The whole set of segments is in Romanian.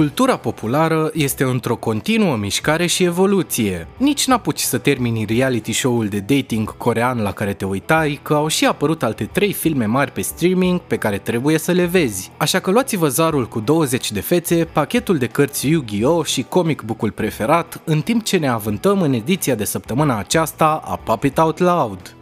Cultura populară este într-o continuă mișcare și evoluție. Nici n-apuci să termini reality show-ul de dating corean la care te uitai, că au și apărut alte 3 filme mari pe streaming pe care trebuie să le vezi. Așa că luați-vă zarul cu 20 de fețe, pachetul de cărți Yu-Gi-Oh! și comic book-ul preferat, în timp ce ne avântăm în ediția de săptămâna aceasta a Pop It Out Loud.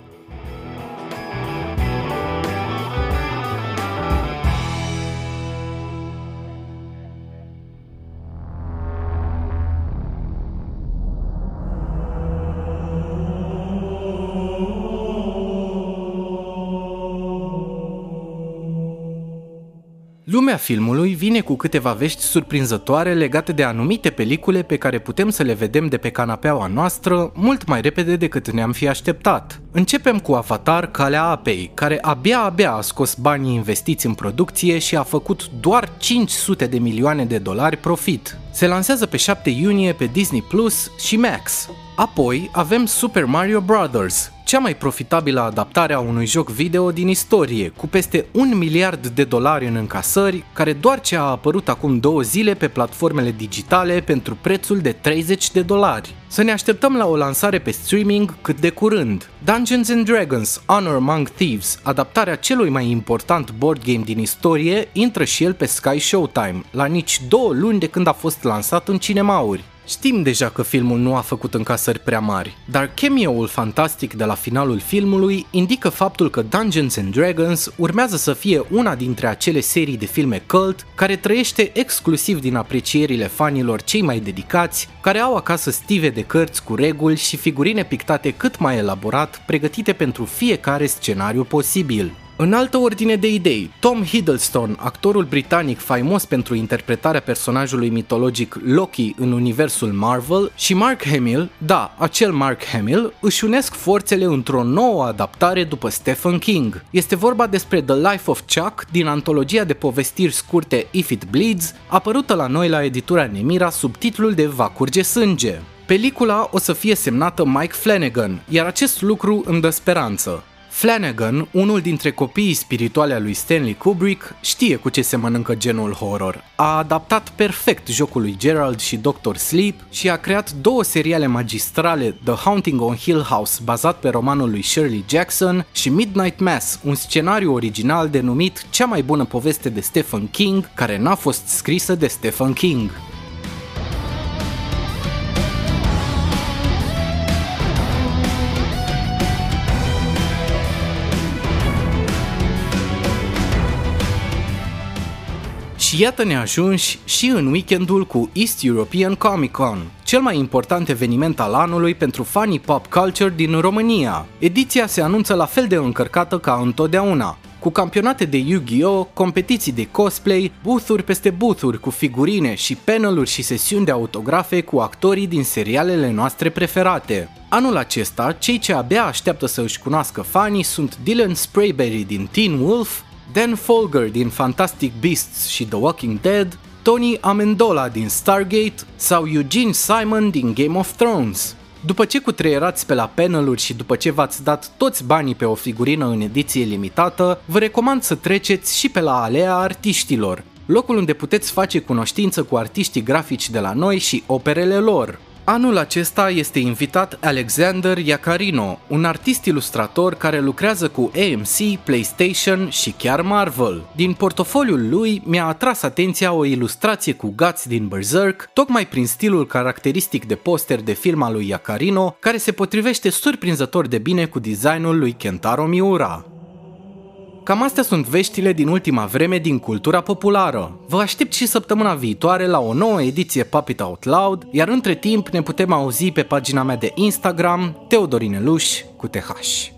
Lumea filmului vine cu câteva vești surprinzătoare legate de anumite pelicule pe care putem să le vedem de pe canapeaua noastră mult mai repede decât ne-am fi așteptat. Începem cu Avatar Calea Apei, care abia-abia a scos banii investiți în producție și a făcut doar 500 de milioane de dolari profit. Se lansează pe 7 iunie pe Disney Plus și Max. Apoi avem Super Mario Bros., cea mai profitabilă adaptare a unui joc video din istorie, cu peste un miliard de dolari în încasări, care doar ce a apărut acum două zile pe platformele digitale pentru prețul de 30 de dolari. Să ne așteptăm la o lansare pe streaming cât de curând. Dungeons and Dragons Honor Among Thieves, adaptarea celui mai important board game din istorie, intră și el pe Sky Showtime, la nici două luni de când a fost lansat în cinemauri. Știm deja că filmul nu a făcut încasări prea mari, dar cameo-ul fantastic de la finalul filmului indică faptul că Dungeons and Dragons urmează să fie una dintre acele serii de filme cult care trăiește exclusiv din aprecierile fanilor cei mai dedicați, care au acasă stive de cărți cu reguli și figurine pictate cât mai elaborat, pregătite pentru fiecare scenariu posibil. În altă ordine de idei, Tom Hiddleston, actorul britanic faimos pentru interpretarea personajului mitologic Loki în universul Marvel, și Mark Hamill, da, acel Mark Hamill, își unesc forțele într-o nouă adaptare după Stephen King. Este vorba despre The Life of Chuck din antologia de povestiri scurte If It Bleeds, apărută la noi la editura Nemira sub titlul de Va curge sânge. Pelicula o să fie semnată Mike Flanagan, iar acest lucru îmi dă speranță. Flanagan, unul dintre copiii spirituale a lui Stanley Kubrick, știe cu ce se mănâncă genul horror. A adaptat perfect jocul lui Gerald și Dr. Sleep și a creat două seriale magistrale, The Haunting on Hill House, bazat pe romanul lui Shirley Jackson, și Midnight Mass, un scenariu original denumit cea mai bună poveste de Stephen King, care n-a fost scrisă de Stephen King. Și iată ne ajungi și în weekendul cu East European Comic Con, cel mai important eveniment al anului pentru fanii pop culture din România. Ediția se anunță la fel de încărcată ca întotdeauna, cu campionate de Yu-Gi-Oh, competiții de cosplay, booth-uri peste booth-uri cu figurine și paneluri și sesiuni de autografe cu actorii din serialele noastre preferate. Anul acesta, cei ce abia așteaptă să își cunoască fanii sunt Dylan Sprayberry din Teen Wolf, Dan Folger din Fantastic Beasts și The Walking Dead, Tony Amendola din Stargate sau Eugene Simon din Game of Thrones. După ce cutreierați pe la paneluri și după ce v-ați dat toți banii pe o figurină în ediție limitată, vă recomand să treceți și pe la alea artiștilor, locul unde puteți face cunoștință cu artiștii grafici de la noi și operele lor. Anul acesta este invitat Alexander Iacarino, un artist ilustrator care lucrează cu AMC, PlayStation și chiar Marvel. Din portofoliul lui mi-a atras atenția o ilustrație cu gați din Berserk, tocmai prin stilul caracteristic de poster de film al lui Iacarino, care se potrivește surprinzător de bine cu designul lui Kentaro Miura. Cam astea sunt veștile din ultima vreme din cultura populară. Vă aștept și săptămâna viitoare la o nouă ediție Pop It Out Loud, iar între timp ne putem auzi pe pagina mea de Instagram, Teodorineluș cu TH.